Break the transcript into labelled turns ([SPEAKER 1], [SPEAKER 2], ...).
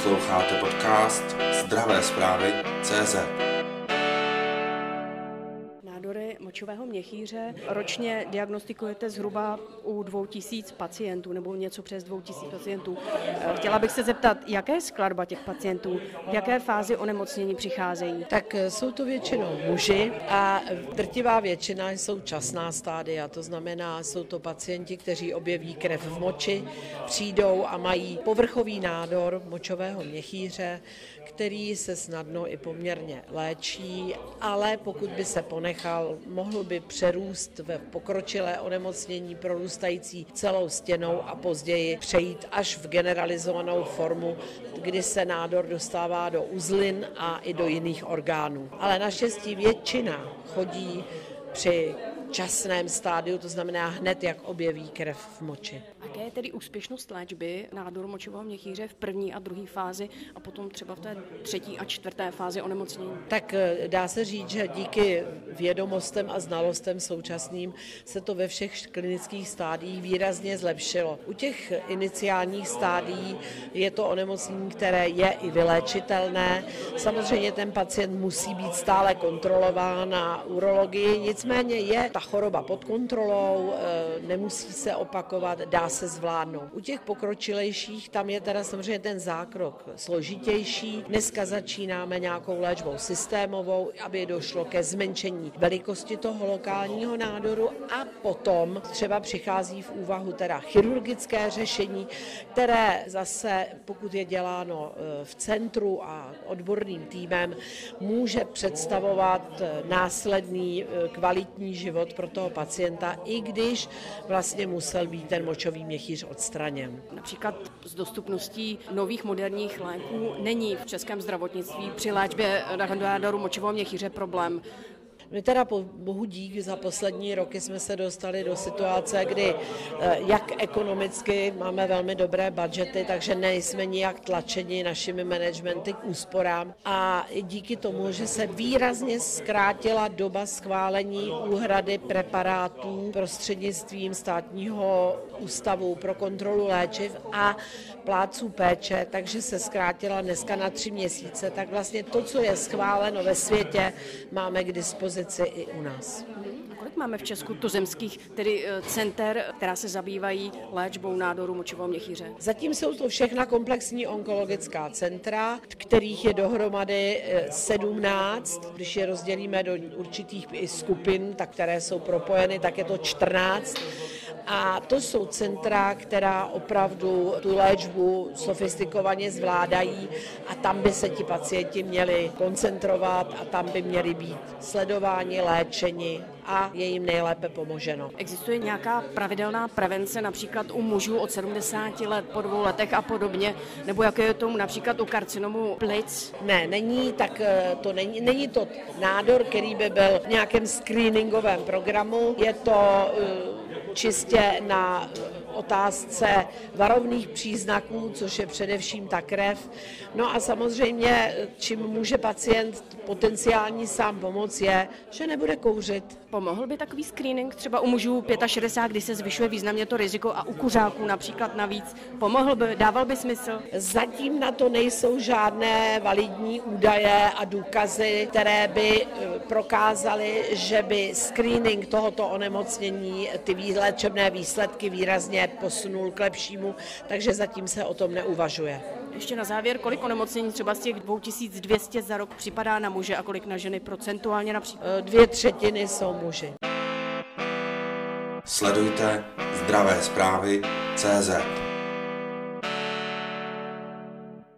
[SPEAKER 1] Posloucháte podcast Zdravé zprávy CZ.
[SPEAKER 2] Nádory močového měchýře ročně diagnostikujete zhruba u 2000 pacientů nebo něco přes 2000 pacientů. Eh, Chtěla bych se zeptat, jaké je skladba těch pacientů, v jaké fázi onemocnění přicházejí?
[SPEAKER 3] Tak eh, jsou to většinou muži a drtivá většina jsou časná stádia, to znamená, jsou to pacienti, kteří objeví krev v moči, přijdou a mají povrchový nádor močového měchýře, který se snadno i poměrně léčí, ale pokud by se ponechal, mohl by přerůst ve pokročilé onemocnění prorůstající celou stěnou a později přejít až v generalizovanou formu, kdy se nádor dostává do uzlin a i do jiných orgánů. Ale naštěstí většina chodí při časném stádiu, to znamená hned, jak objeví krev v moči.
[SPEAKER 2] Jaké je tedy úspěšnost léčby nádoru močového měchýře v první a druhé fázi a potom třeba v té třetí a čtvrté fázi onemocnění?
[SPEAKER 3] Tak eh, dá se říct, že díky vědomostem a znalostem současným se to ve všech klinických stádiích výrazně zlepšilo. U těch iniciálních stádií je to onemocnění, které je i vyléčitelné. Samozřejmě ten pacient musí být stále kontrolován na urologii, nicméně je ta choroba pod kontrolou, eh, nemusí se opakovat, dá se zvládnout. U těch pokročilejších tam je teda samozřejmě ten zákrok složitější. Dneska začínáme nějakou léčbou systémovou, aby došlo ke zmenšení velikosti toho lokálního nádoru a potom třeba přichází v úvahu teda chirurgické řešení, které zase, pokud je děláno eh, v centru a odborným týmem, může představovat eh, následný kvalitní život pro toho pacienta, i když vlastně musel být ten močový měchýř odstraněn.
[SPEAKER 2] Například s dostupností nových moderních léků není v českém zdravotnictví při léčbě nádoru močového měchýře problém.
[SPEAKER 3] My teda po bohu dík za poslední roky jsme se dostali do situace, kdy eh, jak ekonomicky máme velmi dobré budžety, takže nejsme nijak tlačeni našimi managementy k úsporám. A díky tomu, že se výrazně zkrátila doba schválení úhrady preparátů prostřednictvím státního ústavu pro kontrolu léčiv a pláců péče, takže se zkrátila dneska na tři měsíce, tak vlastně to, co je schváleno ve světě, máme k dispozici i u nás.
[SPEAKER 2] A kolik máme v Česku tuzemských, tedy eh, center, která se zabývají léčbou nádoru močového měchýře?
[SPEAKER 3] Zatím jsou to všechna komplexní onkologická centra, kterých je dohromady 17. Eh, Když je rozdělíme do určitých skupin, tak které jsou propojeny, tak je to 14. A to jsou centra, která opravdu tu léčbu sofistikovaně zvládají a tam by se ti pacienti měli koncentrovat a tam by měli být sledováni, léčeni a je jim nejlépe pomoženo.
[SPEAKER 2] Existuje nějaká pravidelná prevence například u mužů od 70 let po dvou letech a podobně, nebo jaké je tomu například u karcinomu plic?
[SPEAKER 3] Ne, není, tak eh, to není, není to nádor, který by byl v nějakém screeningovém programu, je to uh, čistě na otázce varovných příznaků, což je především ta krev. No a samozřejmě, čím může pacient potenciální sám pomoct, je, že nebude kouřit.
[SPEAKER 2] Pomohl by takový screening třeba u mužů 65, kdy se zvyšuje významně to riziko a u kuřáků například navíc? Pomohl by, dával by smysl?
[SPEAKER 3] Zatím na to nejsou žádné validní údaje a důkazy, které by eh, prokázaly, že by screening tohoto onemocnění ty léčebné výsledky výrazně posunul k lepšímu, takže zatím se o tom neuvažuje.
[SPEAKER 2] Ještě na závěr, kolik onemocnění třeba z těch 2200 za rok připadá na muže a kolik na ženy procentuálně například?
[SPEAKER 3] Dvě třetiny jsou muži.
[SPEAKER 1] Sledujte zdravé zprávy CZ.